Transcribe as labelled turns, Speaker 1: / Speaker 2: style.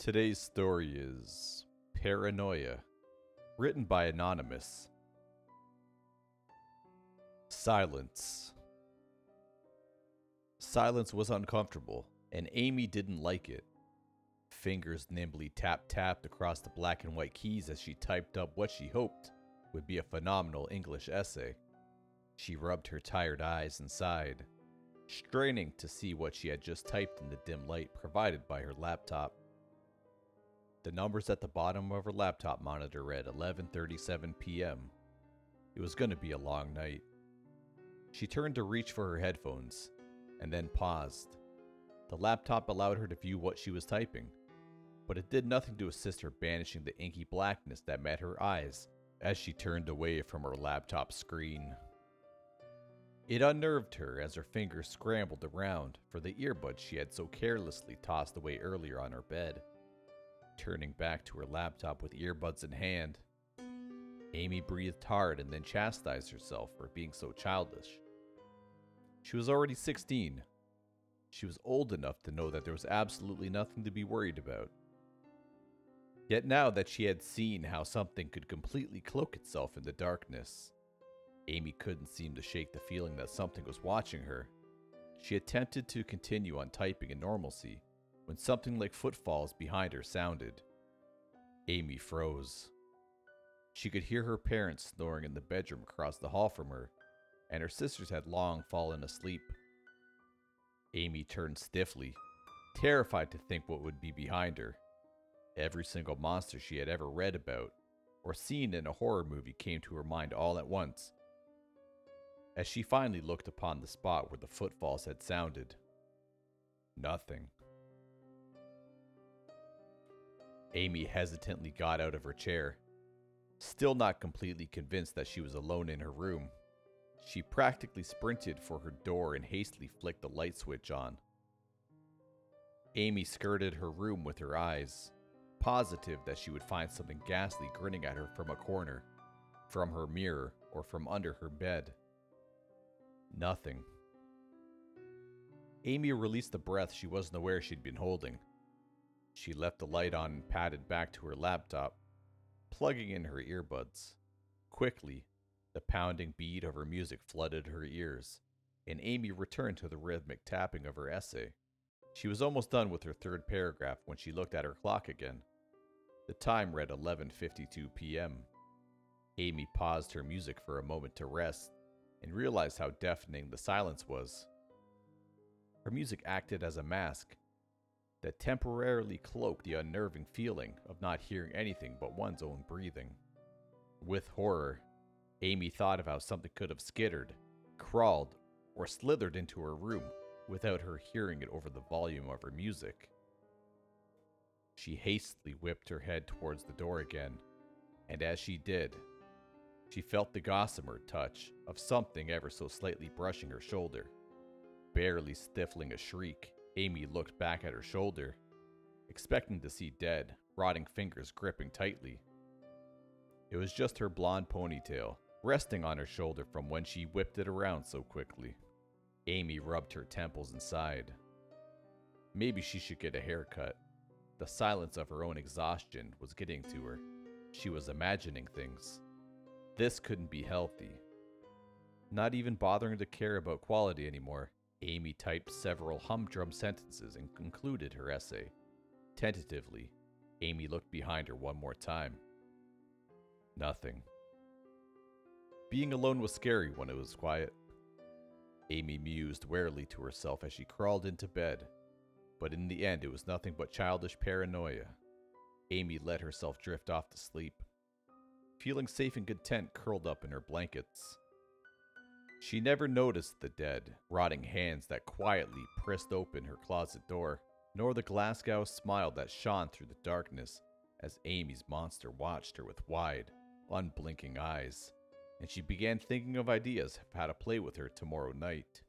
Speaker 1: Today's story is Paranoia, written by Anonymous. Silence. Silence was uncomfortable, and Amy didn't like it. Fingers nimbly tap tapped across the black and white keys as she typed up what she hoped would be a phenomenal English essay. She rubbed her tired eyes and sighed, straining to see what she had just typed in the dim light provided by her laptop. The numbers at the bottom of her laptop monitor read 11:37 p.m. It was going to be a long night. She turned to reach for her headphones and then paused. The laptop allowed her to view what she was typing, but it did nothing to assist her banishing the inky blackness that met her eyes as she turned away from her laptop screen. It unnerved her as her fingers scrambled around for the earbuds she had so carelessly tossed away earlier on her bed. Turning back to her laptop with earbuds in hand, Amy breathed hard and then chastised herself for being so childish. She was already 16. She was old enough to know that there was absolutely nothing to be worried about. Yet now that she had seen how something could completely cloak itself in the darkness, Amy couldn't seem to shake the feeling that something was watching her. She attempted to continue on typing in normalcy when something like footfalls behind her sounded. Amy froze. She could hear her parents snoring in the bedroom across the hall from her, and her sisters had long fallen asleep. Amy turned stiffly, terrified to think what would be behind her. Every single monster she had ever read about or seen in a horror movie came to her mind all at once. As she finally looked upon the spot where the footfalls had sounded, nothing. Amy hesitantly got out of her chair, still not completely convinced that she was alone in her room. She practically sprinted for her door and hastily flicked the light switch on. Amy skirted her room with her eyes, positive that she would find something ghastly grinning at her from a corner, from her mirror, or from under her bed. Nothing. Amy released the breath she wasn't aware she'd been holding. She left the light on and padded back to her laptop, plugging in her earbuds. Quickly, the pounding beat of her music flooded her ears, and Amy returned to the rhythmic tapping of her essay. She was almost done with her third paragraph when she looked at her clock again. The time read 11:52 p.m. Amy paused her music for a moment to rest and realized how deafening the silence was. Her music acted as a mask that temporarily cloaked the unnerving feeling of not hearing anything but one's own breathing. With horror, Amy thought of how something could have skittered, crawled, or slithered into her room without her hearing it over the volume of her music. She hastily whipped her head towards the door again, and as she did, she felt the gossamer touch of something ever so slightly brushing her shoulder. Barely stifling a shriek, Amy looked back at her shoulder, expecting to see dead, rotting fingers gripping tightly. It was just her blonde ponytail, resting on her shoulder from when she whipped it around so quickly. Amy rubbed her temples and sighed. Maybe she should get a haircut. The silence of her own exhaustion was getting to her. She was imagining things. This couldn't be healthy. Not even bothering to care about quality anymore, Amy typed several humdrum sentences and concluded her essay. Tentatively, Amy looked behind her one more time. Nothing. Being alone was scary when it was quiet. Amy mused warily to herself as she crawled into bed, but in the end it was nothing but childish paranoia. Amy let herself drift off to sleep, feeling safe and content curled up in her blankets. She never noticed the dead, rotting hands that quietly pressed open her closet door, nor the Glasgow smile that shone through the darkness as Amy's monster watched her with wide, unblinking eyes, and she began thinking of ideas of how to play with her tomorrow night.